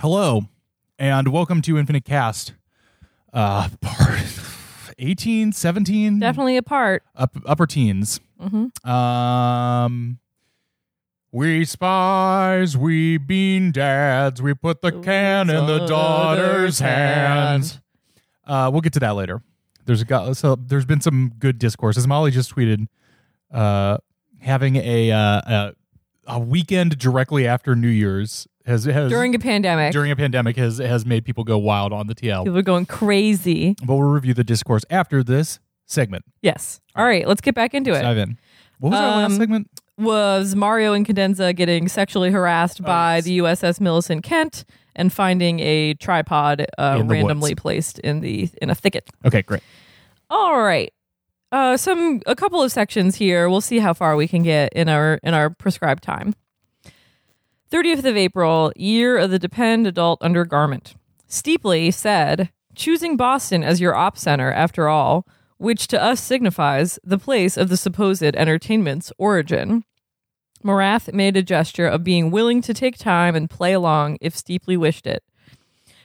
Hello, and welcome to Infinite Cast. Uh, part 18, 17, Definitely a part. up, upper teens. hmm Um, we spies, we bean dads, we put the can in the daughter's hands. Uh, we'll get to that later. There's a so there's been some good discourse. As Molly just tweeted, uh, having a uh, a, a weekend directly after New Year's has has During a pandemic, during a pandemic has has made people go wild on the TL. people are going crazy. But we'll review the discourse after this segment. Yes. All right, let's get back into Let's it. dive in. What was our last Um, segment? Was Mario Incandenza getting sexually harassed by Oh, yes. the USS Millicent Kent and finding a tripod uh, randomly woods. placed in the in a thicket? Okay, great. All right. Uh, some a couple of sections here. We'll see how far we can get in our in our prescribed time. 30th of April, year of the Depend adult undergarment. Steeply said, choosing Boston as your op center after all, which to us signifies the place of the supposed entertainment's origin. Marathe made a gesture of being willing to take time and play along if Steeply wished it.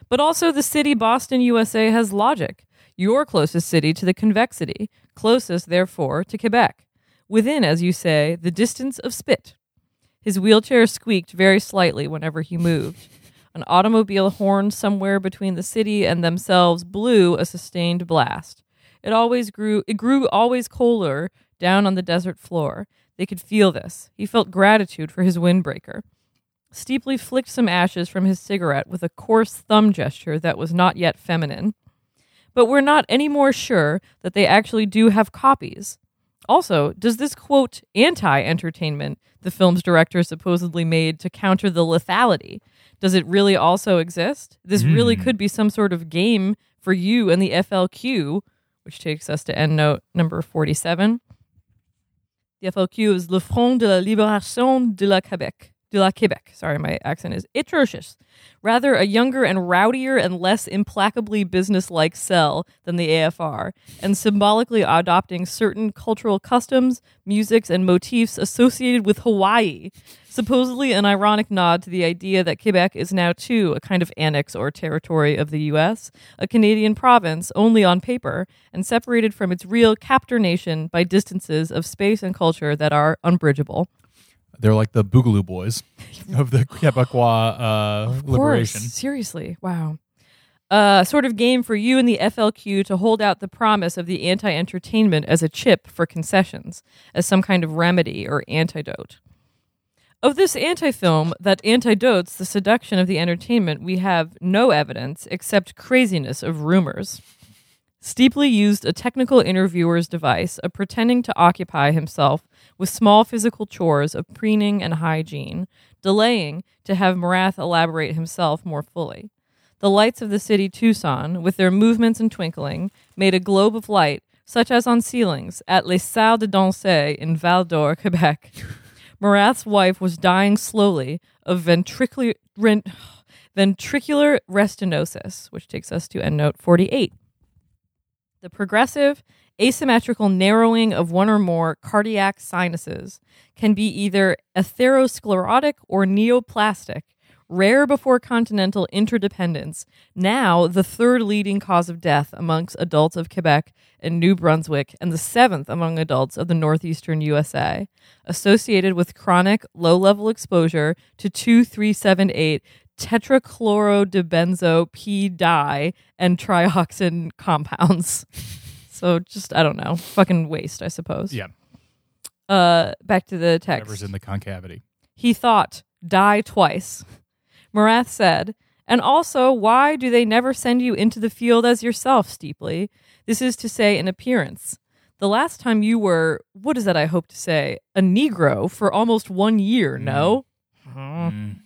But also, the city Boston, USA has logic. Your closest city to the convexity, closest, therefore, to Quebec. Within, as you say, the distance of spit. His wheelchair squeaked very slightly whenever he moved. An automobile horn somewhere between the city and themselves blew a sustained blast. It always grew it grew always colder down on the desert floor. They could feel this. He felt gratitude for his windbreaker. Steeply flicked some ashes from his cigarette with a coarse thumb gesture that was not yet feminine. But we're not any more sure that they actually do have copies. Also, does this quote anti entertainment the film's director supposedly made to counter the lethality? Does it really also exist? This really Hmm. could be some sort of game for you and the FLQ, which takes us to end note number 47. The FLQ is Le Front de la Libération de la Québec. De la Québec. Sorry, my accent is atrocious. Rather a younger and rowdier and less implacably businesslike cell than the AFR, and symbolically adopting certain cultural customs, musics, and motifs associated with Hawaii. Supposedly an ironic nod to the idea that Quebec is now too a kind of annex or territory of the US, a Canadian province only on paper, and separated from its real captor nation by distances of space and culture that are unbridgeable. They're like the Boogaloo Boys of the Quebecois uh, Of liberation. Seriously. Wow. Uh, sort of game for you and the FLQ to hold out the promise of the anti entertainment as a chip for concessions, as some kind of remedy or antidote. Of this anti film that antidotes the seduction of the entertainment, we have no evidence except craziness of rumors. Steeply used a technical interviewer's device of pretending to occupy himself with small physical chores of preening and hygiene, delaying to have Marathe elaborate himself more fully. The lights of the city Tucson, with their movements and twinkling, made a globe of light, such as on ceilings at Les Salles de Danse in Val d'Or, Quebec. Marathe's wife was dying slowly of ventricular, ren- ventricular restenosis, which takes us to end note 48. The progressive, asymmetrical narrowing of one or more cardiac sinuses can be either atherosclerotic or neoplastic, rare before continental interdependence, now the third leading cause of death amongst adults of Quebec and New Brunswick, and the seventh among adults of the northeastern USA, associated with chronic low level exposure to 2378 tetrachlorodibenzo P di and trioxin compounds. So just I don't know, fucking waste, I suppose. Yeah, Uh, back to the text. whatever's in the concavity. He thought, die twice. Marathe said, and also, why do they never send you into the field as yourself, Steeply? This is to say, an appearance. The last time you were, what is that I hope to say, a Negro for almost one year, no? Mm.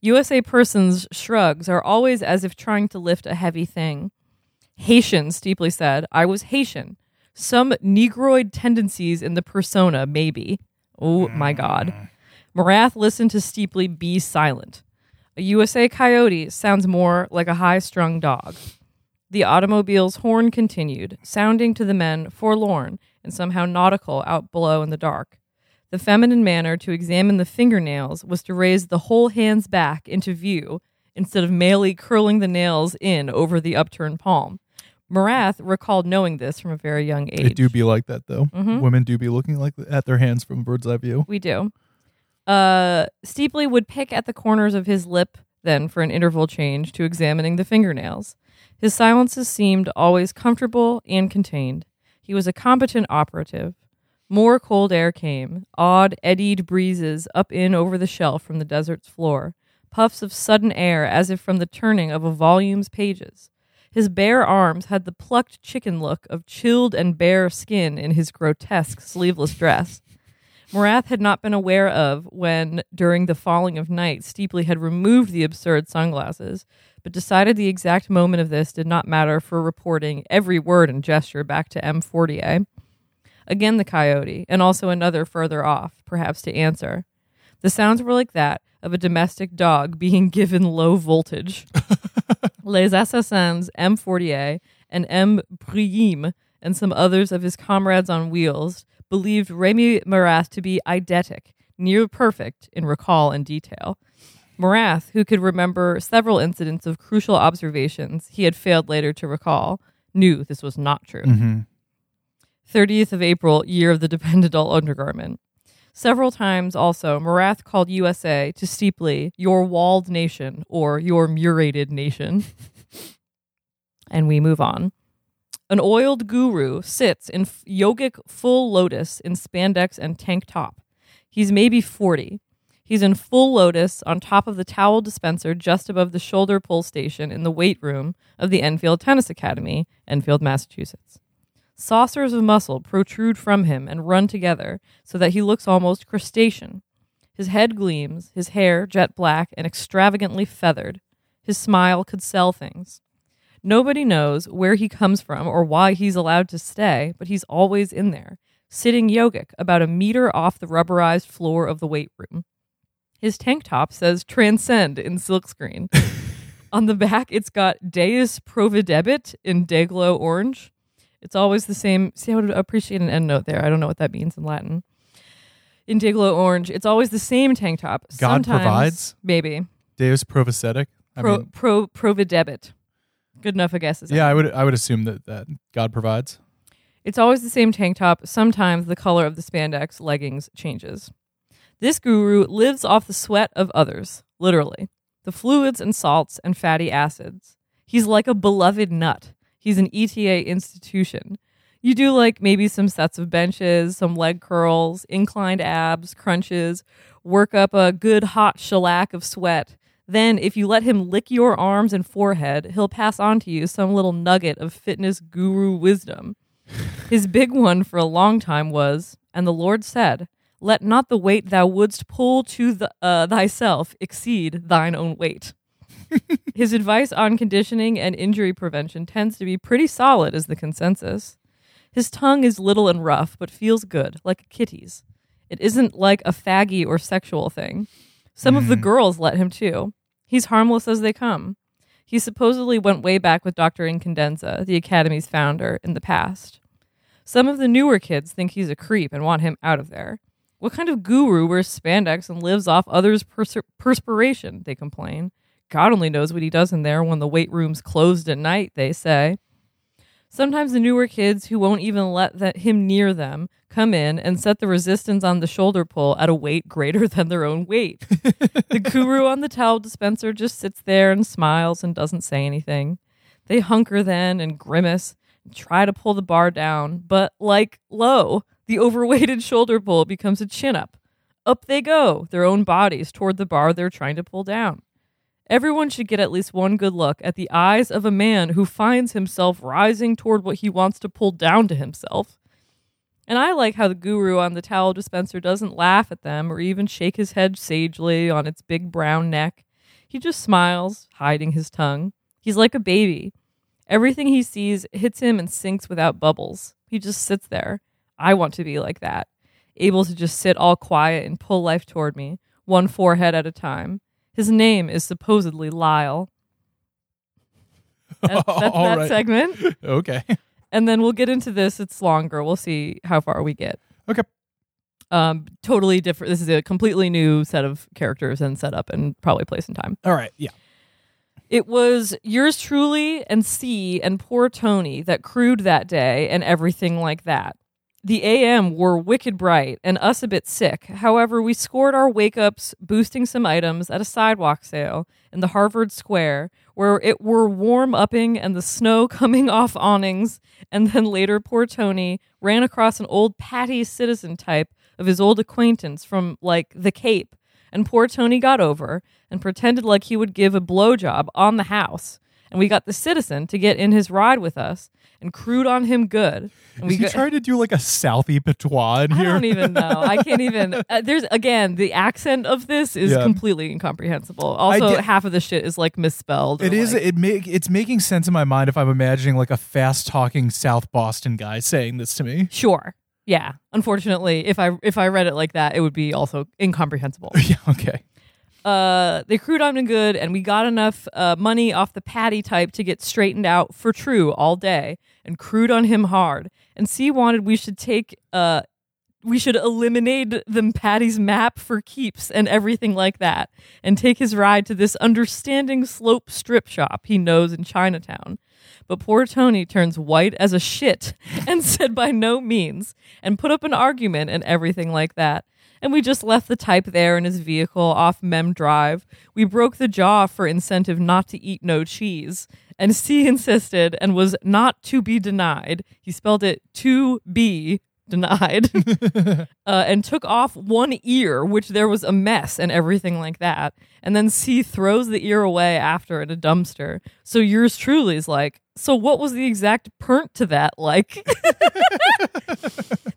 USA persons' shrugs are always as if trying to lift a heavy thing. Haitian, Steeply said. I was Haitian. Some Negroid tendencies in the persona, maybe. Oh my God. Hmm. Marathe listened to Steeply be silent. A USA coyote sounds more like a high strung dog. The automobile's horn continued, sounding to the men forlorn and somehow nautical out below in the dark. The feminine manner to examine the fingernails was to raise the whole hand's back into view instead of merely curling the nails in over the upturned palm. Marathe recalled knowing this from a very young age. It do be like that though. Mhm. Women do be looking like at their hands from a bird's eye view. We do. Uh, Steeply would pick at the corners of his lip then for an interval change to examining the fingernails. His silences seemed always comfortable and contained. He was a competent operative. More cold air came, odd, eddied breezes up in over the shelf from the desert's floor, puffs of sudden air as if from the turning of a volume's pages. His bare arms had the plucked chicken look of chilled and bare skin in his grotesque sleeveless dress. Marathe had not been aware of when, during the falling of night, Steeply had removed the absurd sunglasses, but decided the exact moment of this did not matter for reporting every word and gesture back to M. Fortier. Again, the coyote, and also another further off, perhaps to answer. The sounds were like that of a domestic dog being given low voltage. Les Assassins, M. Fortier, and M. Briem, and some others of his comrades on wheels, believed Remy Marathe to be eidetic, near perfect in recall and detail. Marathe, who could remember several incidents of crucial observations he had failed later to recall, knew this was not true. Mm-hmm. 30th of April, year of the dependent undergarment. Several times also, Marathe called USA to Steeply your walled nation or your murated nation. and we move on. An oiled guru sits in yogic full lotus in spandex and tank top. He's maybe 40. He's in full lotus on top of the towel dispenser just above the shoulder pull station in the weight room of the Enfield Tennis Academy, Enfield, Massachusetts. Saucers of muscle protrude from him and run together so that he looks almost crustacean. His head gleams, his hair jet black and extravagantly feathered. His smile could sell things. Nobody knows where he comes from or why he's allowed to stay, but he's always in there, sitting yogic about a meter off the rubberized floor of the weight room. His tank top says transcend in silkscreen. On the back, it's got Deus Providebit in Dayglow orange. It's always the same. See, I would appreciate an endnote there. I don't know what that means in Latin. In Dayglow orange, it's always the same tank top. God Sometimes- provides? Maybe. Deus provisetic. I Pro, mean, pro, Providebit. Good enough, I guess. Is yeah, I would I would assume that that God provides. It's always the same tank top. Sometimes the color of the spandex leggings changes. This guru lives off the sweat of others, literally. The fluids and salts and fatty acids. He's like a beloved nut. He's an ETA institution. You do like maybe some sets of benches, some leg curls, inclined abs, crunches, work up a good hot shellac of sweat. Then, if you let him lick your arms and forehead, he'll pass on to you some little nugget of fitness guru wisdom. His big one for a long time was, and the Lord said, Let not the weight thou wouldst pull to the, uh, thyself exceed thine own weight. His advice on conditioning and injury prevention tends to be pretty solid, as the consensus. His tongue is little and rough, but feels good, like a kitty's. It isn't like a faggy or sexual thing. Some of the mm. girls let him too. He's harmless as they come. He supposedly went way back with Dr. Incandenza, the Academy's founder, in the past. Some of the newer kids think he's a creep and want him out of there. What kind of guru wears spandex and lives off others' pers- perspiration? They complain. God only knows what he does in there when the weight room's closed at night, they say. Sometimes the newer kids who won't even let that him near them come in and set the resistance on the shoulder pull at a weight greater than their own weight. the guru on the towel dispenser just sits there and smiles and doesn't say anything. They hunker then and grimace and try to pull the bar down, but like lo, the overweighted shoulder pull becomes a chin up. Up they go, their own bodies toward the bar they're trying to pull down. Everyone should get at least one good look at the eyes of a man who finds himself rising toward what he wants to pull down to himself. And I like how the guru on the towel dispenser doesn't laugh at them or even shake his head sagely on its big brown neck. He just smiles, hiding his tongue. He's like a baby. Everything he sees hits him and sinks without bubbles. He just sits there. I want to be like that, able to just sit all quiet and pull life toward me, one forehead at a time. His name is supposedly Lyle. That's, that's All that right. segment. Okay. And then we'll get into this. It's longer. We'll see how far we get. Okay. Um, totally different. This is a completely new set of characters and setup and probably place and time. All right. Yeah. It was yours truly and C and poor Tony that crewed that day and everything like that. The AM were wicked bright and us a bit sick. However, we scored our wake ups boosting some items at a sidewalk sale in the Harvard Square where it were warm upping and the snow coming off awnings. And then later, poor Tony ran across an old Patty citizen type of his old acquaintance from like the Cape. And poor Tony got over and pretended like he would give a blowjob on the house. And we got the citizen to get in his ride with us and crewed on him good. And we Is he got- trying to do like a Southie patois in I here? don't even know. I can't even. Uh, there's again the accent of this is Yeah. completely incomprehensible. Also, did- half of the shit is like misspelled. It is. like- It make it's making sense in my mind if I'm imagining like a fast talking South Boston guy saying this to me. sure. Yeah. Unfortunately, if I if I read it like that, it would be also incomprehensible. yeah. Okay. Uh, they crewed on good, and we got enough uh, money off the Patty type to get straightened out for true all day, and crewed on him hard. And C wanted we should take uh, we should eliminate them Patty's map for keeps and everything like that, and take his ride to this understanding slope strip shop he knows in Chinatown. But poor Tony turns white as a shit and said by no means, and put up an argument and everything like that. And we just left the type there in his vehicle off Mem Drive. We broke the jaw for incentive not to eat no cheese. And C insisted and was not to be denied. He spelled it to be denied. uh, and took off one ear, which there was a mess and everything like that. And then C throws the ear away after in a dumpster. So yours truly is like, so what was the exact pernt to that like?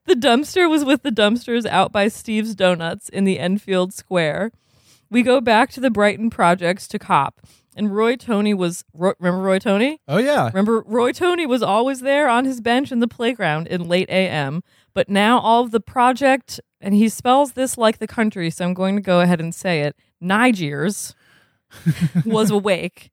the dumpster was with the dumpsters out by Steve's Donuts in the Enfield Square. We go back to the Brighton projects to cop. And Roy Tony was, Roy, remember Roy Tony? Oh yeah. Remember, Roy Tony was always there on his bench in the playground in late AM, but now all of the project, and he spells this like the country, so I'm going to go ahead and say it Nigers was awake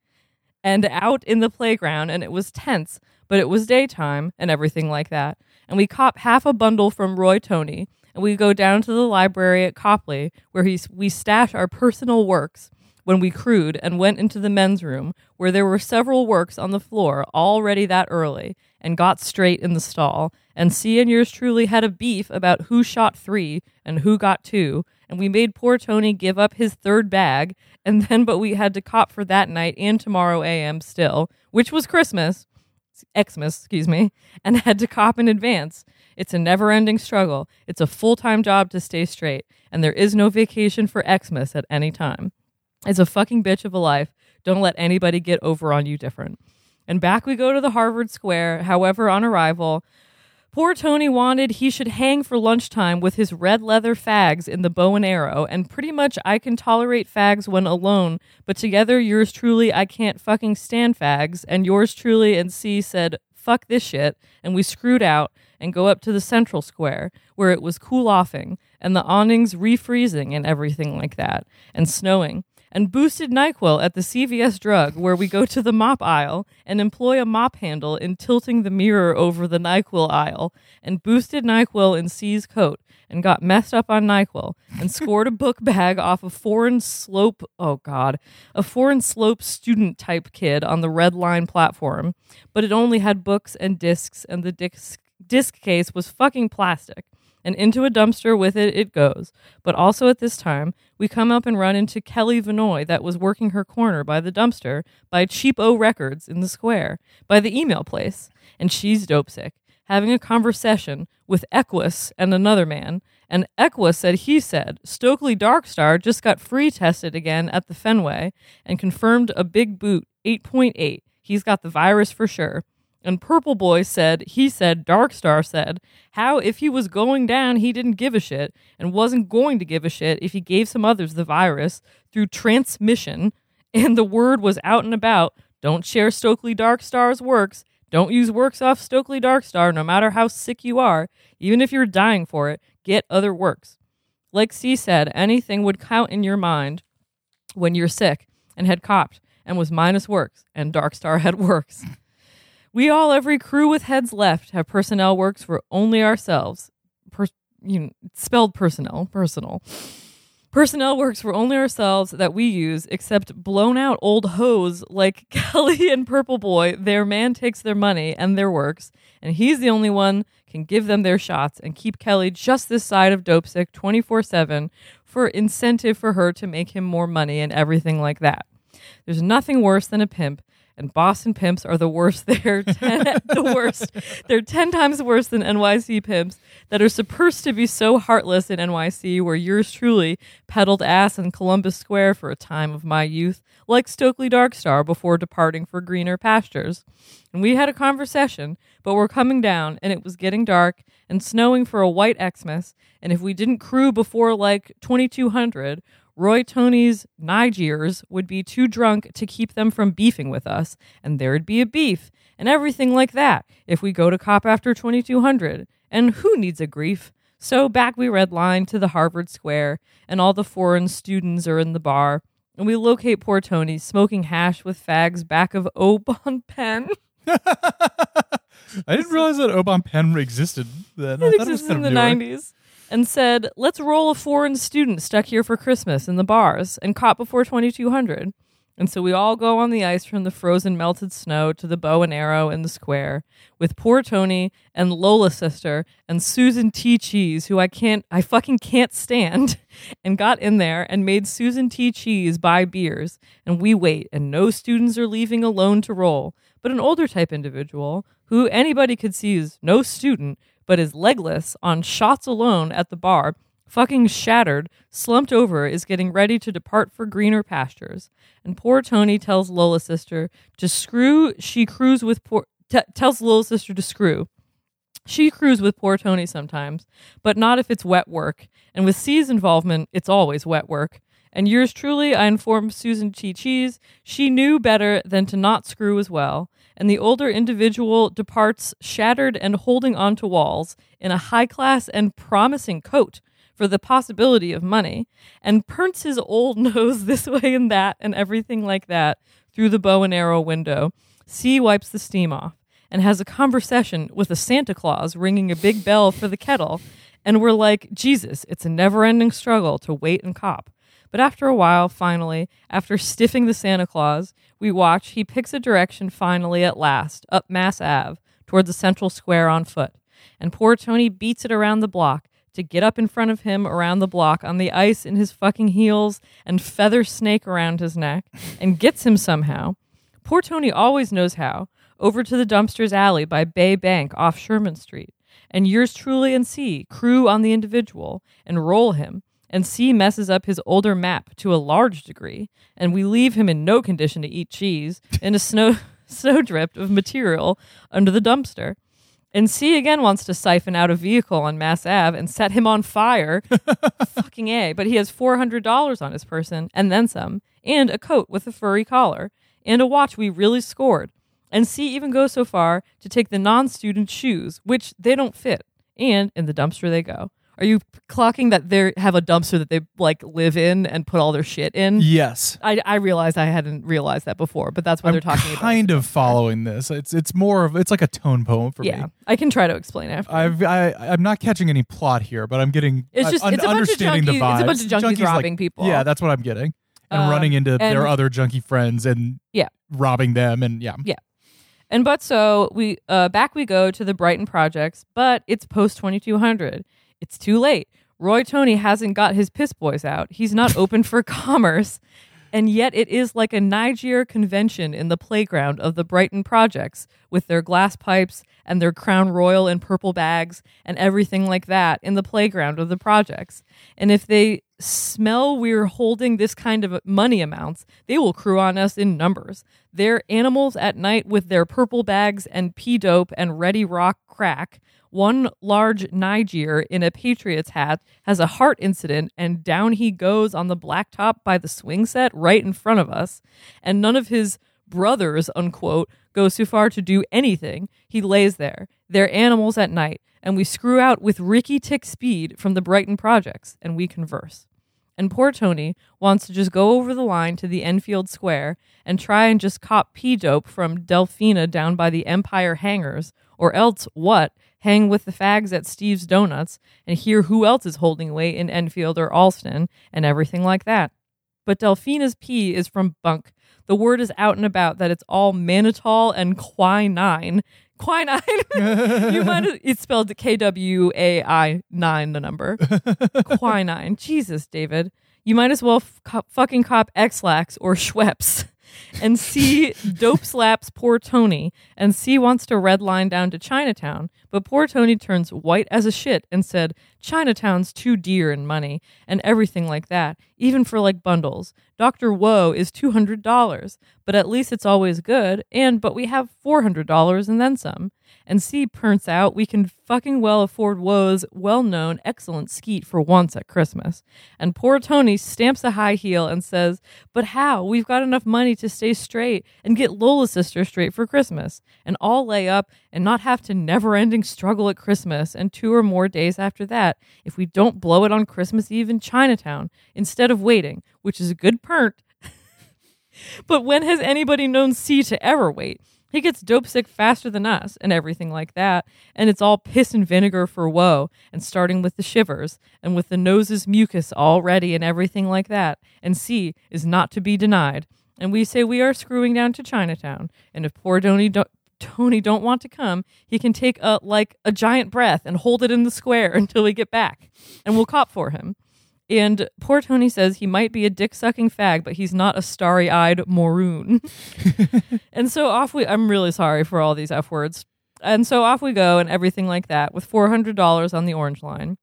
and out in the playground, and it was tense, but it was daytime and everything like that. And we cop half a bundle from Roy Tony, and we go down to the library at Copley, where he's, we stash our personal works when we crewed and went into the men's room where there were several works on the floor already that early and got straight in the stall. And C and yours truly had a beef about who shot three and who got two. And we made poor Tony give up his third bag. And then, but we had to cop for that night and tomorrow AM still, which was Christmas, Xmas, excuse me, and had to cop in advance. It's a never ending struggle. It's a full time job to stay straight. And there is no vacation for Xmas at any time. It's a fucking bitch of a life. Don't let anybody get over on you different. And back we go to the Harvard Square. However, on arrival, poor Tony wanted he should hang for lunchtime with his red leather fags in the bow and arrow. And pretty much I can tolerate fags when alone, but together, yours truly, I can't fucking stand fags. And yours truly and C said, fuck this shit. And we screwed out and go up to the central square where it was cool offing and the awnings refreezing and everything like that and snowing and boosted NyQuil at the CVS drug, where we go to the mop aisle and employ a mop handle in tilting the mirror over the NyQuil aisle, and boosted NyQuil in C's coat, and got messed up on NyQuil, and scored a book bag off a foreign slope, oh God, a foreign slope student type kid on the Red Line platform, but it only had books and discs, and the disc, disc case was fucking plastic and into a dumpster with it it goes. But also at this time, we come up and run into Kelly Vinoy that was working her corner by the dumpster by Cheapo Records in the square, by the email place, and she's dope sick, having a conversation with Equus and another man. And Equus said he said Stokely Darkstar just got free tested again at the Fenway and confirmed a big boot 8.8. He's got the virus for sure. And Purple Boy said, he said, Darkstar said, how if he was going down, he didn't give a shit and wasn't going to give a shit if he gave some others the virus through transmission. And the word was out and about don't share Stokely Darkstar's works. Don't use works off Stokely Darkstar, no matter how sick you are. Even if you're dying for it, get other works. Like C said, anything would count in your mind when you're sick and had copped and was minus works, and Darkstar had works. We all, every crew with heads left, have personnel works for only ourselves. Per, you know, spelled personnel, personal. Personnel works for only ourselves that we use, except blown out old hoes like Kelly and Purple Boy. Their man takes their money and their works, and he's the only one can give them their shots and keep Kelly just this side of dope sick 24 7 for incentive for her to make him more money and everything like that. There's nothing worse than a pimp, and Boston pimps are the worst. They're ten, the worst. They're ten times worse than NYC pimps that are supposed to be so heartless in NYC, where yours truly peddled ass in Columbus Square for a time of my youth, like Stokely Darkstar before departing for greener pastures. And we had a conversation, but we're coming down, and it was getting dark and snowing for a white Xmas. And if we didn't crew before like 2200, Roy Tony's Nigers would be too drunk to keep them from beefing with us, and there'd be a beef, and everything like that if we go to cop after 2200. And who needs a grief? So back we redline to the Harvard Square, and all the foreign students are in the bar, and we locate poor Tony smoking hash with fags back of Au Bon Pain. I didn't realize that Au Bon Pain existed then. It existed in the newer. 90s and said, let's roll a foreign student stuck here for Christmas in the bars and caught before 2200. And so we all go on the ice from the frozen melted snow to the bow and arrow in the square with poor Tony and Lola's sister and Susan T. Cheese, who I can't, I fucking can't stand, and got in there and made Susan T. Cheese buy beers. And we wait, and no students are leaving alone to roll, but an older type individual who anybody could see is no student, but is legless on shots alone at the bar, fucking shattered, slumped over, is getting ready to depart for greener pastures. And poor Tony tells Lola's sister to screw. She crews with poor. T- tells Lola's sister to screw. She crews with poor Tony sometimes, but not if it's wet work. And with C's involvement, it's always wet work. And yours truly, I informed Susan T. Cheese, she knew better than to not screw as well. And the older individual departs shattered and holding onto walls in a high class and promising coat for the possibility of money, and prints his old nose this way and that and everything like that through the bow and arrow window. C wipes the steam off and has a conversation with a Santa Claus ringing a big bell for the kettle. And we're like, Jesus, it's a never ending struggle to wait and cop. But after a while, finally, after stiffing the Santa Claus, we watch he picks a direction finally at last, up Mass Ave, toward the central square on foot. And poor Tony beats it around the block to get up in front of him around the block on the ice in his fucking heels and feather snake around his neck and gets him somehow. Poor Tony always knows how. Over to the dumpsters alley by Bay Bank off Sherman Street. And yours truly and C crew on the individual and roll him. And C messes up his older map to a large degree, and we leave him in no condition to eat cheese in a snow snowdrift of material under the dumpster. And C again wants to siphon out a vehicle on Mass Ave and set him on fire. Fucking A. But he has $400 on his person and then some, and a coat with a furry collar, and a watch we really scored. And C even goes so far to take the non student shoes, which they don't fit, and in the dumpster they go. Are you clocking that they have a dumpster that they like live in and put all their shit in? Yes. I, I realized I hadn't realized that before, but that's what I'm they're talking about. kind of following this. It's it's more of it's like a tone poem for Yeah, me. I can try to explain after. I've I, I'm not catching any plot here, but I'm getting It's uh, just- un- it's a bunch of understanding the vibes. it's a bunch of junkies like- robbing people. Yeah, that's what I'm getting. And Um, running into their other junkie friends and Yeah. robbing them and yeah. yeah. And but so we uh, back we go to the Brighton projects, but it's post 2200. It's too late. Roy Tony hasn't got his piss boys out. He's not open for commerce. And yet it is like a Niger convention in the playground of the Brighton projects with their glass pipes and their crown royal and purple bags and everything like that in the playground of the projects. And if they smell we're holding this kind of money amounts, they will crew on us in numbers. They're animals at night with their purple bags and pea dope and ready rock crack. One large Niger in a Patriots hat has a heart incident and down he goes on the blacktop by the swing set right in front of us. And none of his brothers, unquote, go so far to do anything. He lays there. They're animals at night. And we screw out with Ricky Tick Speed from the Brighton Projects and we converse. And poor Tony wants to just go over the line to the Enfield Square and try and just cop P dope from Delphina down by the Empire Hangars, or else what? Hang with the fags at Steve's Donuts and hear who else is holding weight in Enfield or Allston and everything like that. But Delphina's pee is from bunk. The word is out and about that it's all mannitol and quinine. Quinine. you might have, it's spelled K W A I 9, the number. quinine. Jesus, David. You might as well f- fucking cop Ex-Lax or Schweppes. And C dope slaps poor Tony, and C wants to redline down to Chinatown, but poor Tony turns white as a shit and said, Chinatown's too dear in money, and everything like that, even for like bundles. Dr. Wo is $200, but at least it's always good, and but we have $400 and then some. And C prints out we can fucking well afford Wo's well known excellent skeet for once at Christmas. And poor Tony stamps a high heel and says, But how? We've got enough money to stay straight and get Lola's sister straight for Christmas, and all lay up and not have to never ending struggle at Christmas and two or more days after that if we don't blow it on Christmas Eve in Chinatown instead of waiting, which is a good perk. but when has anybody known C to ever wait? He gets dope sick faster than us and everything like that. And it's all piss and vinegar for woe, and starting with the shivers, and with the nose's mucus all ready and everything like that. And C is not to be denied. And we say we are screwing down to Chinatown. And if poor Tony don't, Tony don't want to come, he can take a like a giant breath and hold it in the square until we get back. And we'll cop for him. And poor Tony says he might be a dick sucking fag, but he's not a starry eyed moroon. and so off we I'm really sorry for all these F words. And so off we go and everything like that with four hundred dollars on the orange line.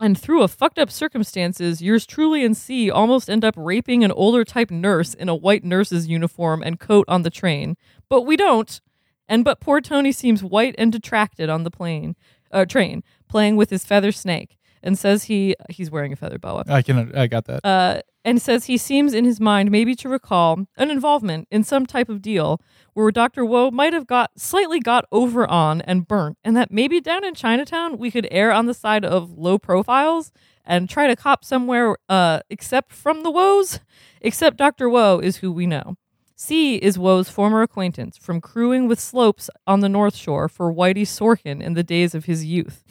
And through a fucked up circumstances, yours truly and C almost end up raping an older type nurse in a white nurse's uniform and coat on the train. But we don't. And but poor Tony seems white and detracted on the plane, uh, train, playing with his feather snake and says he he's wearing a feather boa. I can. I got that. Uh, and says he seems in his mind maybe to recall an involvement in some type of deal where Dr. Wo might have got slightly got over on and burnt, and that maybe down in Chinatown we could err on the side of low profiles and try to cop somewhere uh, except from the woes. Except Dr. Wo is who we know. C is Wo's former acquaintance from crewing with slopes on the North Shore for Whitey Sorkin in the days of his youth.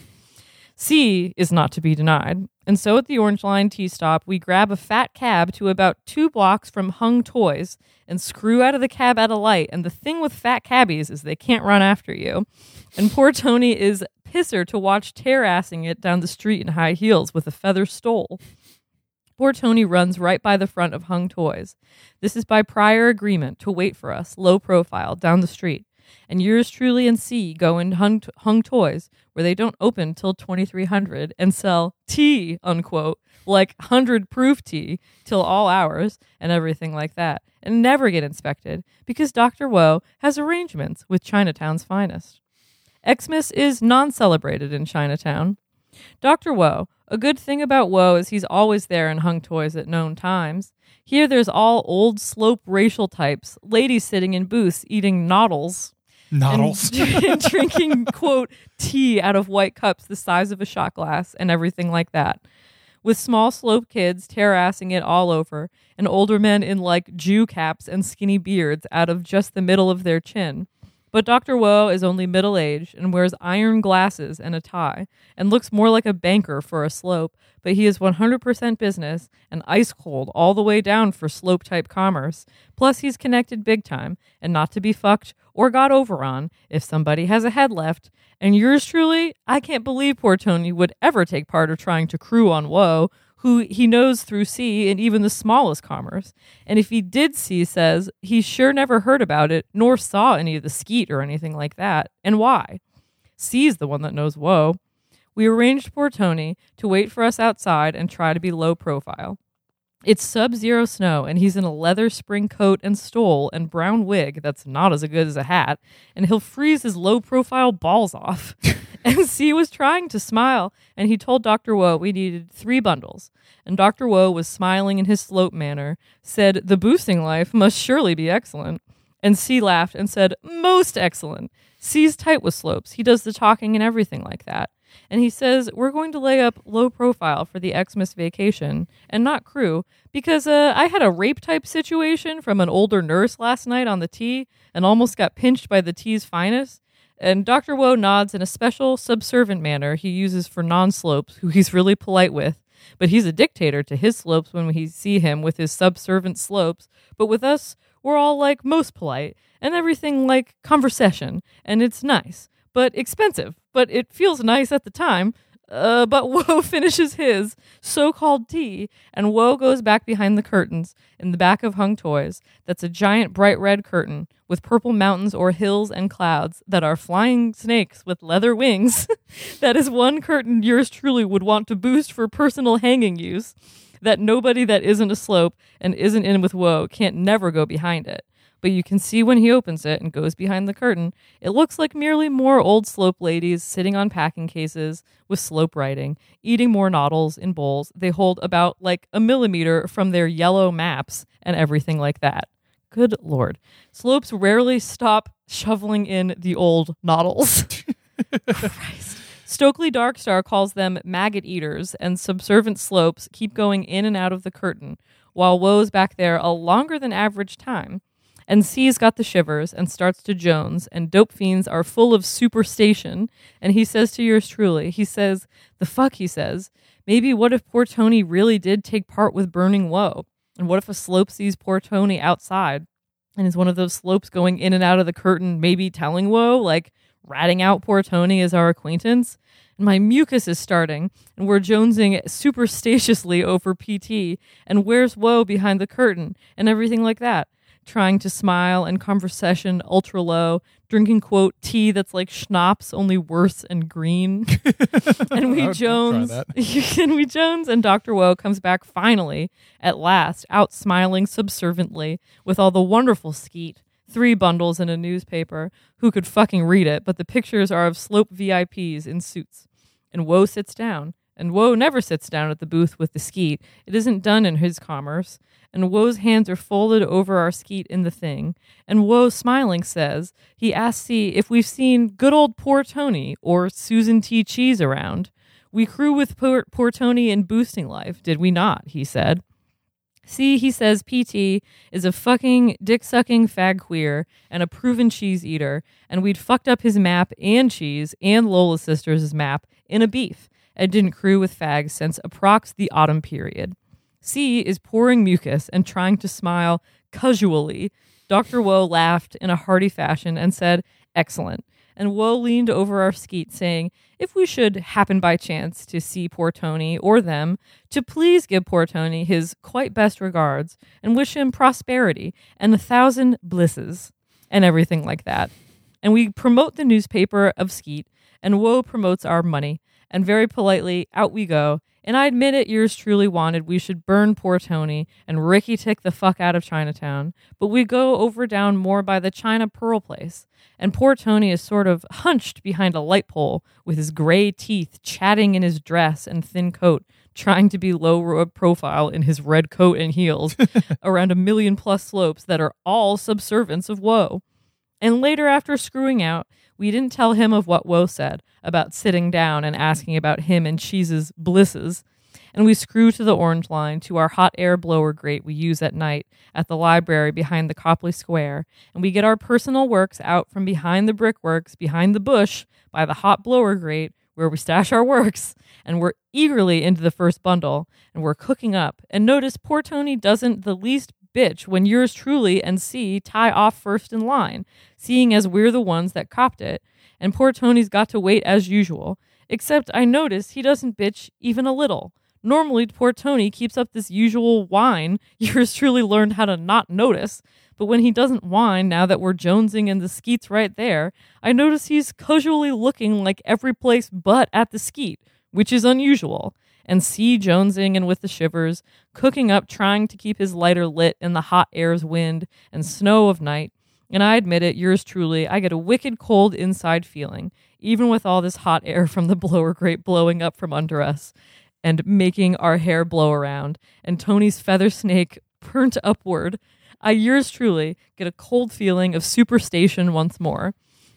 C is not to be denied. And so at the Orange Line T stop, we grab a fat cab to about two blocks from Hung Toys and screw out of the cab at a light. And the thing with fat cabbies is they can't run after you. And poor Tony is pisser to watch tear assing it down the street in high heels with a feather stole. Poor Tony runs right by the front of Hung Toys. This is by prior agreement to wait for us, low profile, down the street. And yours truly and C go in hung, hung Toys, where they don't open till 2300 and sell tea, unquote, like 100 proof tea till all hours and everything like that, and never get inspected because Dr. Wo has arrangements with Chinatown's finest. Xmas is non celebrated in Chinatown. Dr. Wo, a good thing about Wo is he's always there in hung toys at known times. Here there's all old slope racial types, ladies sitting in booths eating noddles Noddles. and, and drinking quote tea out of white cups the size of a shot glass and everything like that with small slope kids terrassing it all over and older men in like jew caps and skinny beards out of just the middle of their chin but Dr. Wo is only middle aged and wears iron glasses and a tie and looks more like a banker for a slope, but he is 100% business and ice cold all the way down for slope type commerce. Plus, he's connected big time and not to be fucked or got over on if somebody has a head left. And yours truly, I can't believe poor Tony would ever take part of trying to crew on Wo, who he knows through C and even the smallest commerce. And if he did see, says he sure never heard about it, nor saw any of the skeet or anything like that. And why? C's the one that knows Wo. We arranged poor Tony to wait for us outside and try to be low profile. It's sub zero snow, and he's in a leather spring coat and stole and brown wig that's not as good as a hat, and he'll freeze his low profile balls off. and C was trying to smile, and he told Dr. Wo we needed three bundles. And Dr. Wo was smiling in his slope manner, said, The boosting life must surely be excellent. And C laughed and said, Most excellent. C's tight with slopes. He does the talking and everything like that. And he says, We're going to lay up low profile for the Xmas vacation and not crew because uh, I had a rape type situation from an older nurse last night on the T and almost got pinched by the T's finest. And Dr. Wo nods in a special subservient manner he uses for non slopes, who he's really polite with. But he's a dictator to his slopes when we see him with his subservient slopes. But with us, we're all like most polite and everything like conversation. And it's nice, but expensive. But it feels nice at the time. Uh, but Wo finishes his so called tea, and Wo goes back behind the curtains in the back of Hung Toys. That's a giant bright red curtain with purple mountains or hills and clouds that are flying snakes with leather wings. that is one curtain yours truly would want to boost for personal hanging use. That nobody that isn't a slope and isn't in with Wo can't never go behind it but you can see when he opens it and goes behind the curtain, it looks like merely more old slope ladies sitting on packing cases with slope writing, eating more noddles in bowls they hold about like a millimeter from their yellow maps and everything like that. Good lord. Slopes rarely stop shoveling in the old noddles. Christ. Stokely Darkstar calls them maggot eaters, and subservient slopes keep going in and out of the curtain, while Wo's back there a longer than average time and C's got the shivers and starts to Jones, and dope fiends are full of superstation. And he says to yours truly, he says, the fuck, he says, maybe what if poor Tony really did take part with burning Wo? And what if a slope sees poor Tony outside and is one of those slopes going in and out of the curtain, maybe telling Wo, like ratting out poor Tony as our acquaintance? And my mucus is starting, and we're jonesing superstitiously over PT, and where's Wo behind the curtain, and everything like that trying to smile and conversation ultra low, drinking quote tea that's like schnapps, only worse and green. and we Jones, and we Jones and Doctor Wo comes back finally at last, out smiling subserviently with all the wonderful skeet. Three bundles in a newspaper. Who could fucking read it? But the pictures are of slope VIPs in suits. And Wo sits down. And Wo never sits down at the booth with the skeet. It isn't done in his commerce and Wo's hands are folded over our skeet in the thing. And Wo, smiling, says, he asks C if we've seen good old poor Tony or Susan T. Cheese around. We crew with poor, poor Tony in boosting life, did we not? He said. C, he says PT is a fucking dick sucking fag queer and a proven cheese eater, and we'd fucked up his map and cheese and Lola Sisters' map in a beef and didn't crew with fags since approx the autumn period. C is pouring mucus and trying to smile casually. Dr. Wo laughed in a hearty fashion and said, Excellent. And Wo leaned over our skeet, saying, If we should happen by chance to see poor Tony or them, to please give poor Tony his quite best regards and wish him prosperity and a thousand blisses and everything like that. And we promote the newspaper of Skeet, and Wo promotes our money. And very politely, out we go and I admit it, yours truly wanted we should burn poor Tony and Ricky tick the fuck out of Chinatown, but we go over down more by the China Pearl place. And poor Tony is sort of hunched behind a light pole with his gray teeth chatting in his dress and thin coat, trying to be low profile in his red coat and heels around a million plus slopes that are all subservience of Wo. And later, after screwing out, we didn't tell him of what Wo said about sitting down and asking about him and Cheese's blisses. And we screw to the orange line to our hot air blower grate we use at night at the library behind the Copley Square. And we get our personal works out from behind the brickworks, behind the bush, by the hot blower grate where we stash our works. And we're eagerly into the first bundle and we're cooking up. And notice poor Tony doesn't the least bitch when yours truly and C tie off first in line, seeing as we're the ones that copped it, and poor Tony's got to wait as usual. Except I notice he doesn't bitch even a little. Normally, poor Tony keeps up this usual whine yours truly learned how to not notice, but when he doesn't whine now that we're jonesing and the skeet's right there, I notice he's casually looking like every place but at the skeet, which is unusual and C jonesing and with the shivers, cooking up trying to keep his lighter lit in the hot air's wind and snow of night. And I admit it, yours truly, I get a wicked cold inside feeling, even with all this hot air from the blower grate blowing up from under us and making our hair blow around, and Tony's feather snake burnt upward. I, yours truly, get a cold feeling of superstation once more.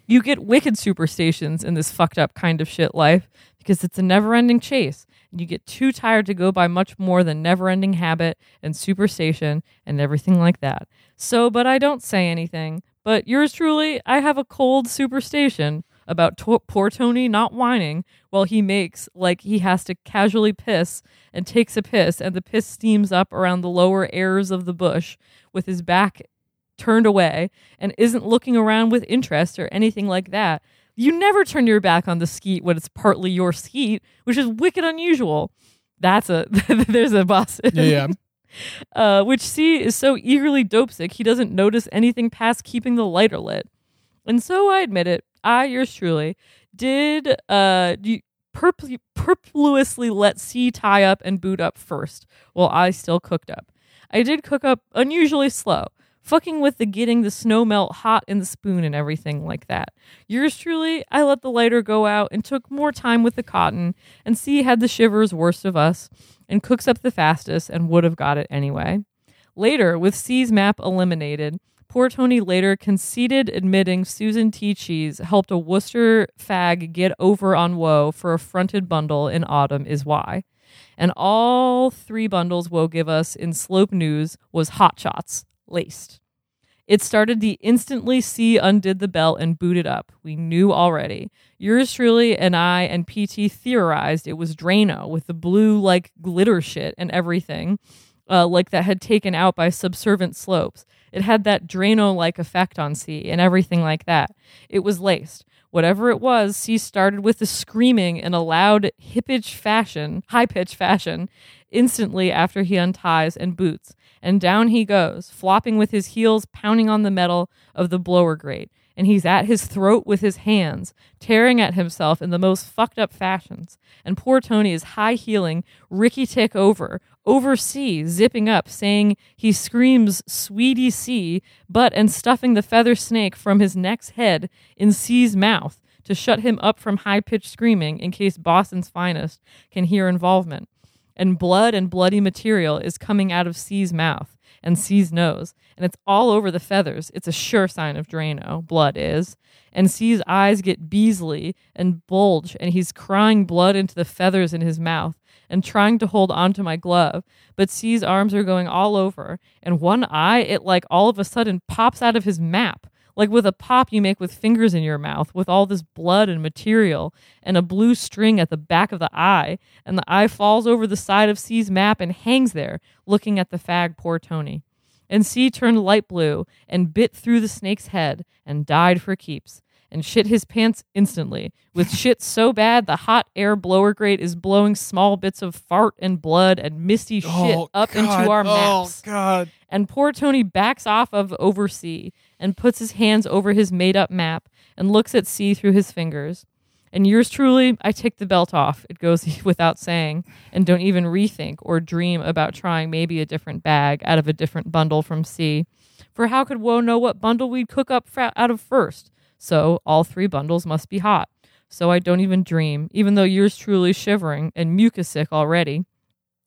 You get wicked superstations in this fucked up kind of shit life because it's a never ending chase and you get too tired to go by much more than never ending habit and superstition and everything like that. So, but I don't say anything. But yours truly, I have a cold superstition about to- poor Tony not whining while he makes like he has to casually piss and takes a piss and the piss steams up around the lower airs of the bush with his back turned away and isn't looking around with interest or anything like that. You never turn your back on the skeet when it's partly your skeet, which is wicked unusual. That's a there's a boss. Yeah, yeah. uh, which C is so eagerly dope sick he doesn't notice anything past keeping the lighter lit. And so I admit it, I, yours truly, did uh purposelessly let C tie up and boot up first, while I still cooked up. I did cook up unusually slow, fucking with the getting the snow melt hot in the spoon and everything like that. Yours truly, I let the lighter go out and took more time with the cotton, and C had the shivers worst of us, and cooks up the fastest and would have got it anyway. Later, with C's map eliminated, Poor Tony later conceded, admitting Susan T. Cheese helped a Worcester fag get over on Wo for a fronted bundle in autumn is why. And all three bundles Wo give us in Slope News was hot shots, laced. It started the instantly C undid the belt and booted up. We knew already. Yours truly and I and PT theorized it was Drano with the blue like glitter shit and everything, uh, like that had taken out by subservient slopes. It had that Drano like effect on C and everything like that. It was laced. Whatever it was, C started with the screaming in a loud, hip-pitch fashion, high-pitched fashion, instantly after he unties and boots. And down he goes, flopping with his heels pounding on the metal of the blower grate. And he's at his throat with his hands, tearing at himself in the most fucked up fashions. And poor Tony is high heeling, Ricky tick over, over C, zipping up, saying he screams Sweetie C, but and stuffing the feather snake from his neck's head in C's mouth to shut him up from high pitched screaming in case Boston's finest can hear involvement. And blood and bloody material is coming out of C's mouth and C's nose, and it's all over the feathers. It's a sure sign of Drano, blood is. And C's eyes get beesly and bulge, and he's crying blood into the feathers in his mouth and trying to hold onto my glove. But C's arms are going all over, and one eye, it like all of a sudden pops out of his map. Like with a pop you make with fingers in your mouth, with all this blood and material, and a blue string at the back of the eye, and the eye falls over the side of C's map and hangs there, looking at the fag poor Tony. And C turned light blue and bit through the snake's head and died for keeps and shit his pants instantly. With shit so bad, the hot air blower grate is blowing small bits of fart and blood and misty shit Oh, up God. into our maps. Oh, maps. God. And poor Tony backs off of over C and puts his hands over his made up map and looks at C through his fingers. And yours truly, I take the belt off. It goes without saying, and don't even rethink or dream about trying maybe a different bag out of a different bundle from C. For how could Wo know what bundle we'd cook up fra- out of first? So all three bundles must be hot. So I don't even dream, even though yours truly shivering and mucus sick already.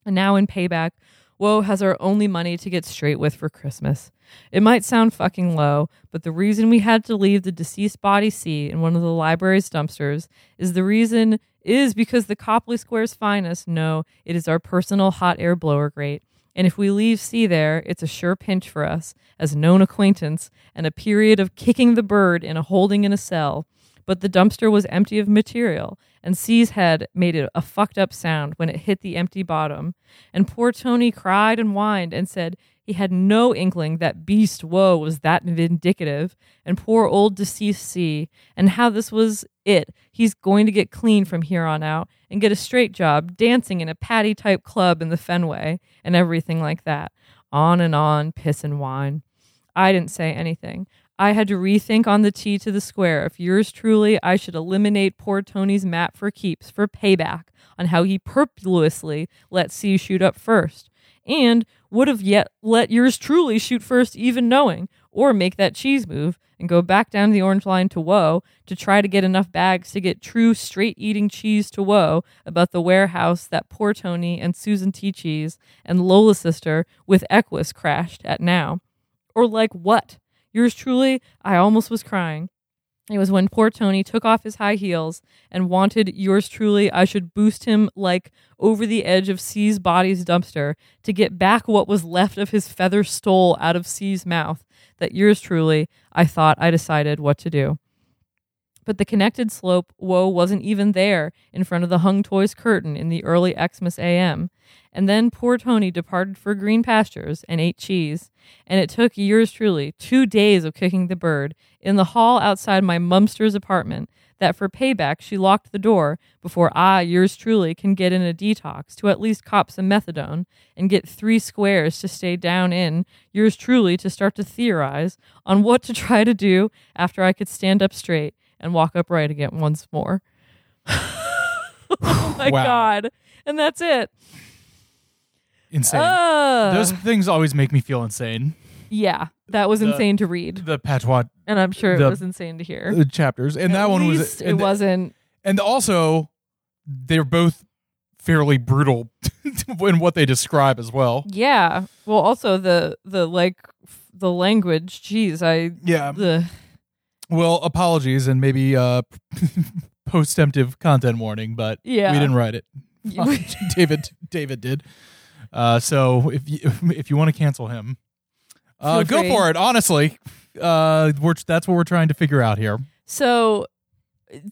And now in payback, Wo has our only money to get straight with for Christmas. It might sound fucking low, but the reason we had to leave the deceased body C in one of the library's dumpsters is the reason is because the Copley Square's finest know it is our personal hot air blower grate. And if we leave C there, it's a sure pinch for us, as known acquaintance, and a period of kicking the bird in a holding in a cell. But the dumpster was empty of material, and C's head made a fucked up sound when it hit the empty bottom. And poor Tony cried and whined and said he had no inkling that beast Wo was that vindictive, and poor old deceased C, and how this was it. He's going to get clean from here on out and get a straight job dancing in a patty type club in the Fenway and everything like that. On and on, piss and wine. I didn't say anything. I had to rethink on the T to the square. If yours truly, I should eliminate poor Tony's map for keeps for payback on how he purposely let C shoot up first, and would have yet let yours truly shoot first, even knowing, or make that cheese move and go back down the orange line to Wo to try to get enough bags to get true straight eating cheese to Wo about the warehouse that poor Tony and Susan T. Cheese and Lola's sister with Equus crashed at now. Or like what? Yours truly, I almost was crying. It was when poor Tony took off his high heels and wanted yours truly. I should boost him like over the edge of C's body's dumpster to get back what was left of his feather stole out of C's mouth. That yours truly, I thought I decided what to do. But the connected slope, Wo, wasn't even there in front of the hung toys curtain in the early Xmas AM. And then poor Tony departed for green pastures and ate cheese. And it took yours truly two days of kicking the bird in the hall outside my mumster's apartment that for payback she locked the door before I, yours truly, can get in a detox to at least cop some methadone and get three squares to stay down in, yours truly, to start to theorize on what to try to do after I could stand up straight and walk upright again once more. oh my Wow. god. And that's it. Insane. Uh, Those things always make me feel insane. yeah, that was The- insane to read. The patois And I'm sure it the- was insane to hear. The chapters, and At that one was, it and, wasn't and also they're both fairly brutal in what they describe as well. Yeah. Well, also the the like the language. Geez, I Yeah. the Well, apologies and maybe uh post-emptive content warning, but Yeah. we didn't write it. David David did. Uh, so if you if you want to cancel him, uh, go free. for it. Honestly, uh, we're that's what we're trying to figure out here. so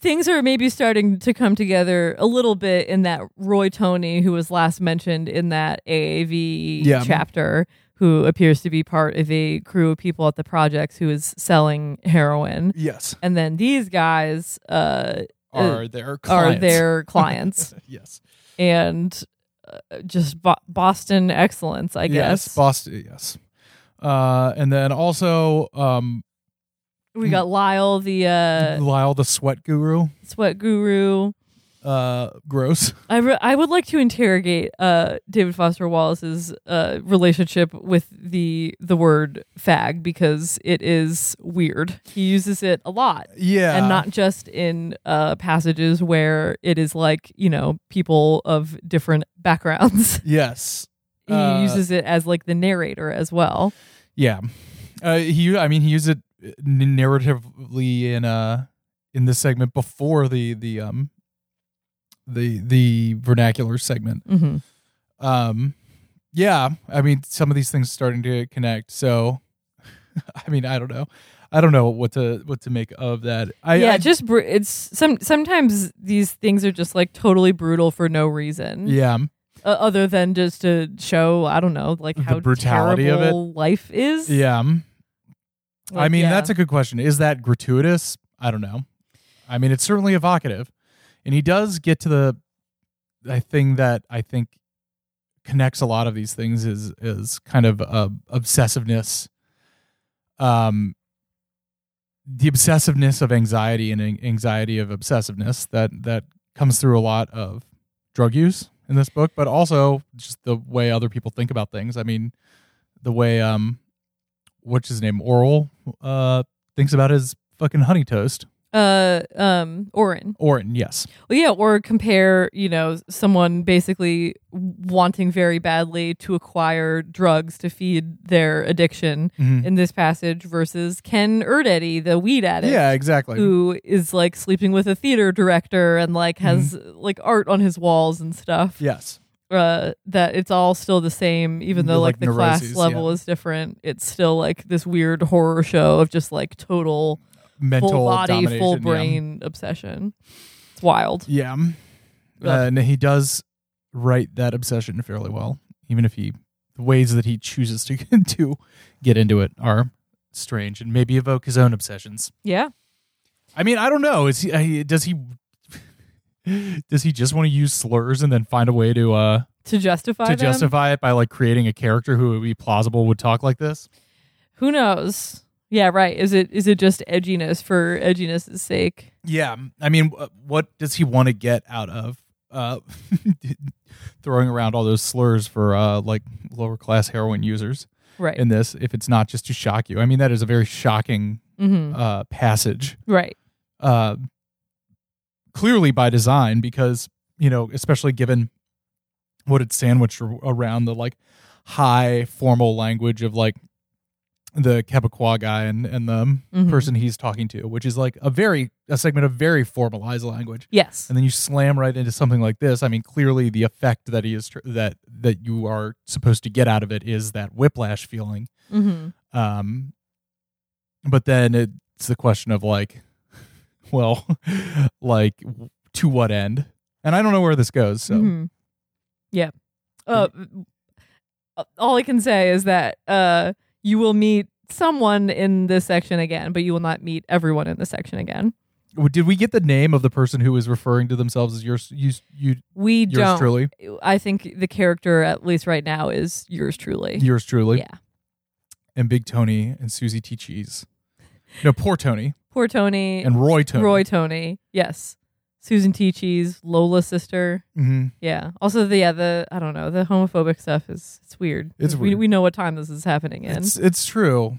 things are maybe starting to come together a little bit in that Roy Tony, who was last mentioned in that AAV Yeah. chapter, who appears to be part of a crew of people at the projects who is selling heroin. Yes, And then these guys uh, are their are clients. their clients yes, and uh, just Bo- Boston excellence, I guess. yes, Boston. Yes, uh, and then also um, We got Lyle, the uh, Lyle, the sweat guru. sweat guru. Uh, gross. I, re- I would like to interrogate uh, David Foster Wallace's uh, relationship with the the word fag because it is weird. He uses it a lot. Yeah, And not just in uh, passages where it is like, you know, people of different backgrounds. yes. he Uh, uses it as like the narrator as well. Yeah, uh, he. I mean, he used it narratively in uh in this segment before the the um the the vernacular segment. hmm Um, yeah, I mean, some of these things starting to connect. So, I mean, I don't know. I don't know what to what to make of that. I, yeah, I just br- it's some sometimes these things are just like totally brutal for no reason. yeah, uh, other than just to show I don't know like The how brutality of it. life is. yeah. I mean, yeah. that's a good question. Is that gratuitous? I don't know. I mean, it's certainly evocative, and he does get to the thing that I think connects a lot of these things is is kind of uh, obsessiveness. Um, the obsessiveness of anxiety and anxiety of obsessiveness that that comes through a lot of drug use in this book, but also just the way other people think about things. I mean, the way um what's his name oral uh thinks about his fucking honey toast uh um Orin. Orin, yes Well, yeah, or compare you know someone basically wanting very badly to acquire drugs to feed their addiction Mhm. in this passage versus Ken Erdedy, the weed addict. yeah exactly Who is like sleeping with a theater director and like has like art on his walls and stuff. yes uh, that it's all still the same, even though like, like, the class level yeah. is different. It's still like this weird horror show of just like total mental full body, domination, full yeah. brain obsession. It's wild. yeah, Uh, and he does write that obsession fairly well even if he the ways that he chooses to to get into it are strange and maybe evoke his own obsessions Yeah. i mean i don't know is he does he does he just want to use slurs and then find a way to uh To justify to them? justify it by like creating a character who would be plausible would talk like this Who knows? Yeah, right. Is it is it just edginess for edginess' sake? Yeah, I mean, what does he want to get out of uh, throwing around all those slurs for uh, like lower class heroin users Right. in this? If it's not just to shock you, I mean, that is a very shocking hmm uh, passage, Right. uh, clearly by design, because you know, especially given what it's sandwiched around the like high formal language of like the Quebecois guy and and the Mhm. person he's talking to, which is like a very a segment of very formalized language. Yes. And then you slam right into something like this. I mean, clearly the effect that he is tr- that that you are supposed to get out of it is that whiplash feeling. hmm Um, but then it's the question of like, well, like to what end? And I don't know where this goes. So Mhm. Yeah. Uh, all I can say is that uh, you will meet someone in this section again, but you will not meet everyone in the section again. did we get the name of the person who is referring to themselves as yours? You, you We yours don't. truly, I think the character, at least right now, is yours truly. yours truly, Yeah. and Big Tony and Susie T Cheese. No, poor Tony Poor Tony, and Roy Tony. Roy Tony. Yes. Susan T. Cheese, Lola's sister. hmm Yeah. Also, the yeah, the I don't know, the homophobic stuff is it's weird. It's we weird. we know what time this is happening in. It's it's true.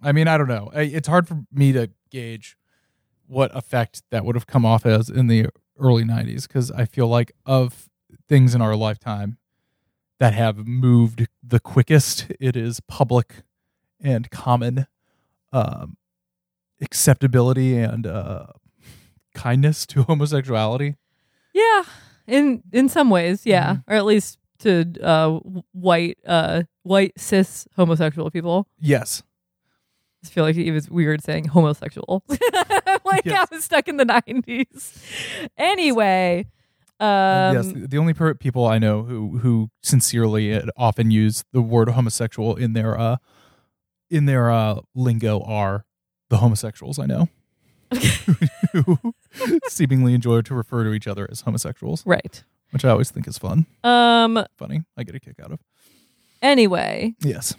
I mean, I don't know. It's hard for me to gauge what effect that would have come off as in the early '90s because I feel like of things in our lifetime that have moved the quickest, it is public and common um, acceptability and uh, kindness to homosexuality. Yeah, in in some ways, yeah, Mhm. or at least to uh, white uh, white cis homosexual people. Yes, I feel like it was weird saying homosexual. like Yes. I was stuck in the nineties. Anyway, um, yes. The only per- people I know who who sincerely and often use the word homosexual in their uh in their uh lingo are the homosexuals I know, who seemingly enjoy to refer to each other as homosexuals, right. which I always think is fun, Um. funny. I get a kick out of. Anyway, Yes.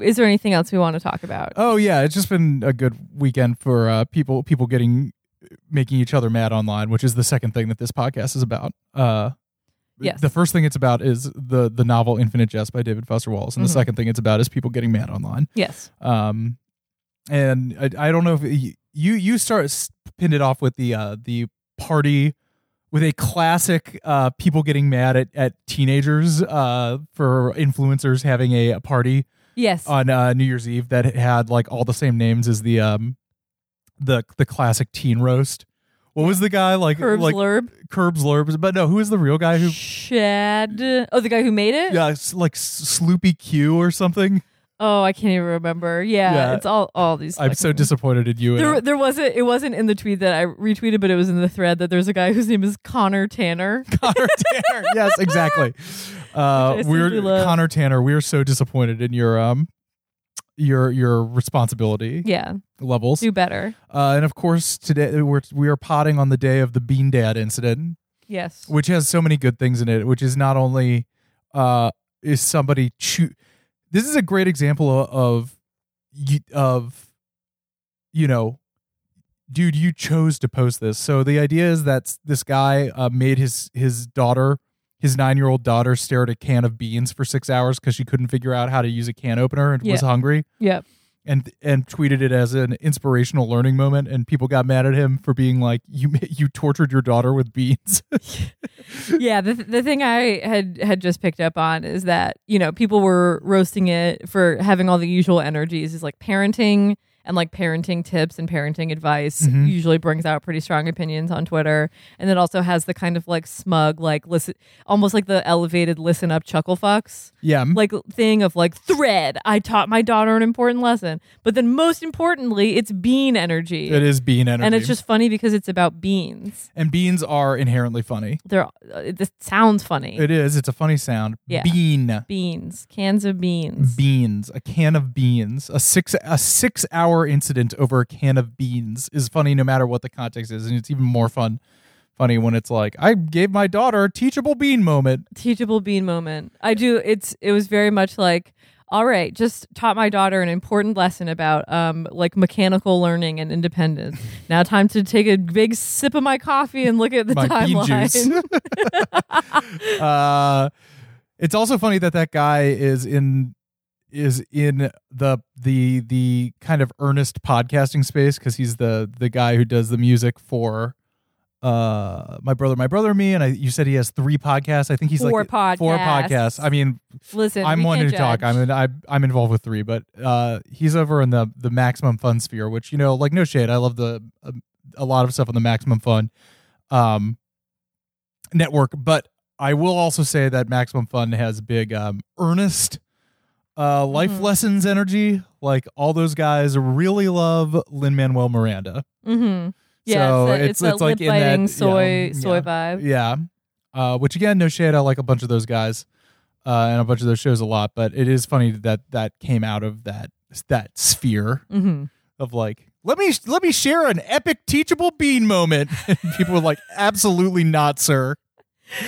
is there anything else we want to talk about? Oh yeah, it's just been a good weekend for uh, people people getting making each other mad online, which is the second thing that this podcast is about. Uh, Yes. The first thing it's about is the the novel Infinite Jest by David Foster Wallace, and Mhm. the second thing it's about is people getting mad online. Yes. Um, and I, I don't know if you, you start pinned it off with the uh the party with a classic uh people getting mad at at teenagers uh for influencers having a, a party Yes. on uh, New Year's Eve that had like all the same names as the um the the classic teen roast. What was the guy like? Curbs like Lurb. Curbs Lurbs, but no, who is the real guy who? Shad. Oh, the guy who made it. Yeah, it's like Sloopy Q or something. Oh, I can't even remember. Yeah, Yeah. it's all all these. I'm so disappointed in you. There, there wasn't. It wasn't in the tweet that I retweeted, but it was in the thread that there's a guy whose name is Connor Tanner. Connor Tanner. yes, exactly. Uh, we're. Connor Tanner. We are so disappointed in your um your your responsibility Yeah, levels. do better. Uh, and of course, today we're we are potting on the day of the Bean Dad incident. Yes. which has so many good things in it which is not only uh is somebody choo- this is a great example of, of of you know dude you chose to post this. So the idea is that this guy uh, made his his daughter his nine-year-old daughter stare at a can of beans for six hours because she couldn't figure out how to use a can opener and was hungry. Yep. And and tweeted it as an inspirational learning moment and people got mad at him for being like you you tortured your daughter with beans yeah. The the thing I had had just picked up on is that you know people were roasting it for having all the usual energies. Is like parenting and like parenting tips and parenting advice Mhm. usually brings out pretty strong opinions on Twitter, and it also has the kind of like smug like listen, almost like the elevated listen up chuckle fucks. yeah like thing of like thread. I taught my daughter an important lesson, but then most importantly, it's bean energy, It is bean energy. and it's just funny because it's about beans. and beans are inherently funny. They're uh, it sounds funny. It is. It's a funny sound. Yeah. Bean. beans, cans of beans. Beans. A can of beans. A six a six hour incident over a can of beans is funny no matter what the context is, and it's even more fun funny when it's like, I gave my daughter a teachable bean moment. Teachable bean moment. I do. It's it was very much like. All right, just taught my daughter an important lesson about um like mechanical learning and independence. Now time to take a big sip of my coffee and look at the my timeline. uh, it's also funny that that guy is in is in the the the kind of earnest podcasting space because he's the the guy who does the music for uh my brother, my brother, and me, and I. You said he has three podcasts. I think he's Four like four podcasts. podcasts. I mean, Listen, I'm one to talk. I'm in, I, I'm involved with three, but uh, he's over in the the maximum fun sphere, which you know, like no shade. I love the uh, a lot of stuff on the maximum fun um, network, but I will also say that maximum fun has big um, earnest uh, life Mhm. lessons energy. Like all those guys really love Lin Manuel Miranda. Mm-hmm. Yeah, so it's, a, it's it's, it's like in that biting yeah, soy soy yeah. vibe. Yeah. Uh, which again, no shade. I like a bunch of those guys uh, and a bunch of those shows a lot, but it is funny that that came out of that that sphere Mm-hmm. of like, let me let me share an epic teachable bean moment. And people were like, absolutely not, sir.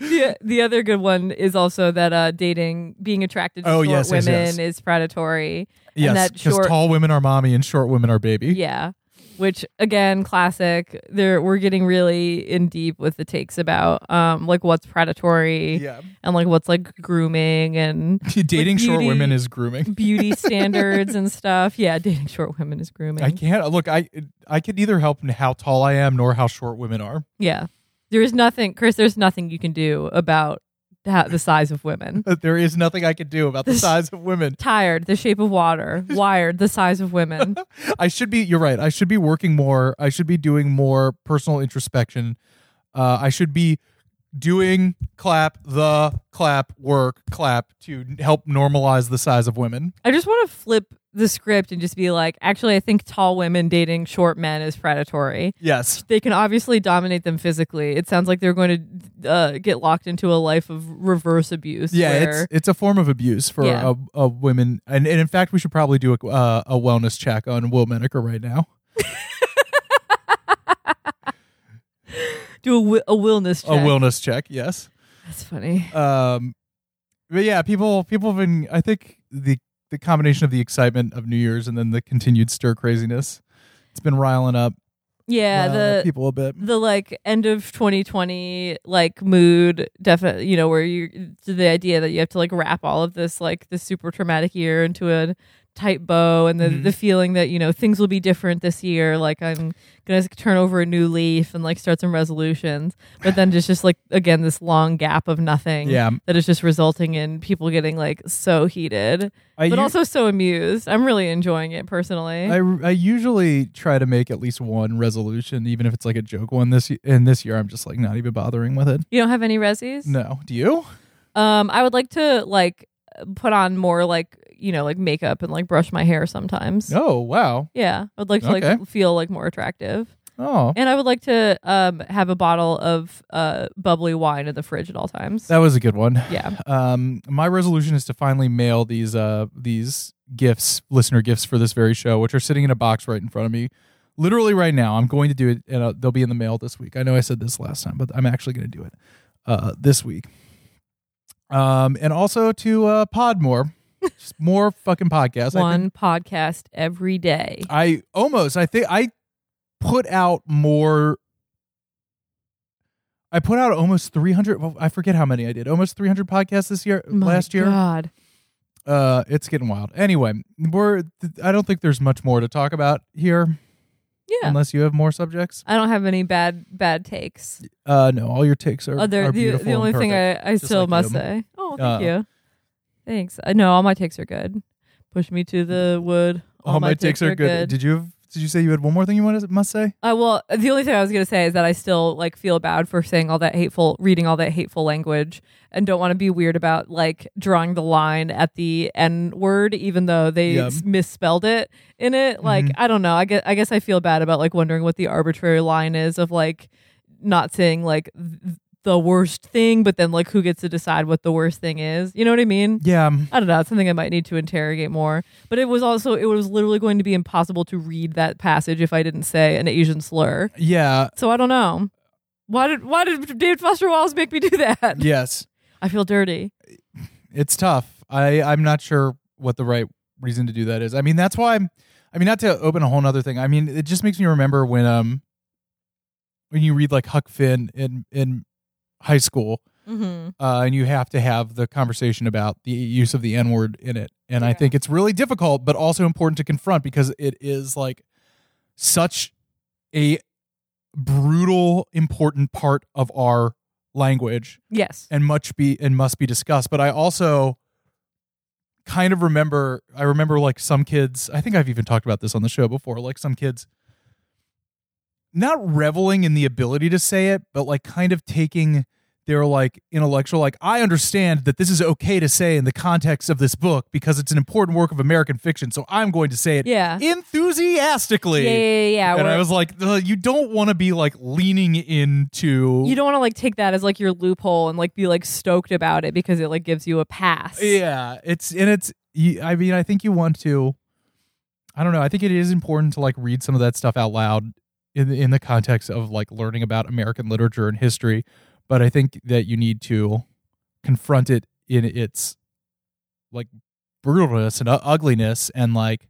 the the other good one is also that uh, dating, being attracted to Oh, short yes, yes, women yes. is predatory. Yes, that because short- tall women are mommy and short women are baby. Yeah. Which again, classic. There we're getting really in deep with the takes about um like what's predatory Yeah. and like what's like grooming and Dating short beauty- women is grooming. beauty standards and stuff. Yeah, dating short women is grooming. I can't look. I I can neither help how tall I am nor how short women are. yeah. There is nothing, Chris, there's nothing you can do about ha- the size of women. There is nothing I can do about the This- size of women. Tired, the shape of water, wired, the size of women. I should be. You're right. I should be working more. I should be doing more personal introspection. Uh, I should be doing clap the clap work clap to help normalize the size of women. I just want to flip the script and just be like, actually, I think tall women dating short men is predatory. Yes. They can obviously dominate them physically. It sounds like they're going to uh, get locked into a life of reverse abuse. Yeah, where- it's it's a form of abuse for Yeah. a, a women, and, and in fact, we should probably do a uh, a wellness check on Will Menaker right now. do a, wi- a willness check. A wellness check, yes. That's funny. Um, but yeah, people people have been. I think the the combination of the excitement of New Year's and then the continued stir craziness, it's been riling up Yeah, uh, the people a bit. the like end of 2020 like mood definitely you know where you the idea that you have to like wrap all of this like this super traumatic year into a tight bow and the Mhm. the feeling that you know things will be different this year like i'm gonna turn over a new leaf and like start some resolutions but then just just like again this long gap of nothing Yeah, that is just resulting in people getting like so heated I but u- also so amused i'm really enjoying it personally I, I usually try to make at least one resolution, even if it's like a joke one. This and this year, I'm just like not even bothering with it. you don't have any resis No, do you? Um, I would like to like put on more like you know like makeup and like brush my hair sometimes. Oh wow. Yeah, I would like to Okay. like feel like more attractive, Oh, and I would like to um have a bottle of uh bubbly wine in the fridge at all times. that was a good one. yeah, Um, my resolution is to finally mail these uh these gifts, listener gifts for this very show, which are sitting in a box right in front of me, literally right now. I'm going to do it, and uh, they'll be in the mail this week. I know I said this last time, but I'm actually going to do it uh this week. Um, and also to uh Podmore, just more fucking podcasts. I one podcast every day. I almost I think I put out more I put out almost 300 well, I forget how many I did. Almost 300 podcasts this year My last year. God. Uh it's getting wild. Anyway, we're I don't think there's much more to talk about here Yeah. unless you have more subjects. I don't have any bad bad takes. Uh no, all your takes are, Other are the, the only thing. I, I just still like must you. say. Oh, thank Uh, you. Thanks. I know all my takes are good. Push me to the wood. all, my takes are good. Did you have did you say you had one more thing you want to must say? Uh, well, the only thing I was gonna say is that I still like feel bad for saying all that hateful, reading all that hateful language, and don't want to be weird about like drawing the line at the N word, even though they s- misspelled it in it. Like Mhm. I don't know. I guess I guess I feel bad about like wondering what the arbitrary line is of like not saying like th- the worst thing, but then like who gets to decide what the worst thing is. You know what I mean? Yeah. I don't know. It's something I might need to interrogate more. But it was also it was literally going to be impossible to read that passage if I didn't say an Asian slur. Yeah. So I don't know. Why did why did David Foster Wallace make me do that? Yes. I feel dirty. it's tough. I I'm not sure what the right reason to do that is. I mean, that's why. I'm, I mean, not to open a whole nother thing. I mean, it just makes me remember when um when you read like Huck Finn in in high school, Mm-hmm. uh, and you have to have the conversation about the use of the N word in it. And I think it's really difficult, but also important to confront because it is like such a brutal important part of our language Yes. and much be and must be discussed but i also kind of remember i remember like some kids i think i've even talked about this on the show before like some kids not reveling in the ability to say it but like kind of taking their like intellectual like i understand that this is okay to say in the context of this book because it's an important work of american fiction so i'm going to say it Yeah. enthusiastically Yeah, yeah, yeah. yeah. and i was like "Ugh, you don't want to be like leaning into you don't want to like take that as like your loophole and like be like stoked about it because it like gives you a pass. Yeah, it's and it's. you- I mean, I think you want to. I don't know. I think it is important to like read some of that stuff out loud in in the context of like learning about American literature and history. But I think that you need to confront it in its like brutalness and ugliness, and like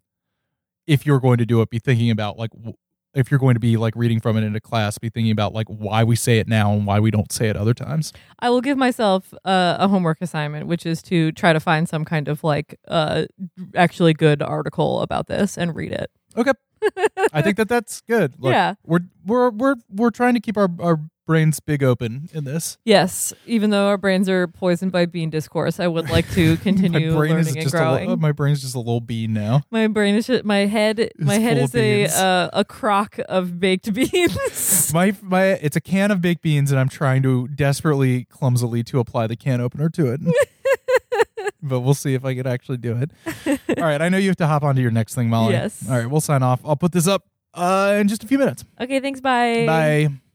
if you're going to do it, be thinking about like if you're going to be like reading from it in a class, be thinking about like why we say it now and why we don't say it other times. I will give myself uh, a homework assignment, which is to try to find some kind of like uh, actually good article about this and read it. Okay. I think that that's good. Look, Yeah. We're we're we're we're trying to keep our our brains big open in this. Yes, even though our brains are poisoned by bean discourse, I would like to continue my brain learning is and just a growing. li- my brain's just a little bean now. my brain is just, my head. My head is a uh, a crock of baked beans. My my it's a can of baked beans and I'm trying to desperately clumsily to apply the can opener to it. but we'll see if I can actually do it. All right, I know you have to hop onto your next thing, Molly. Yes. All right, we'll sign off. I'll put this up uh in just a few minutes. okay, thanks. Bye. Bye.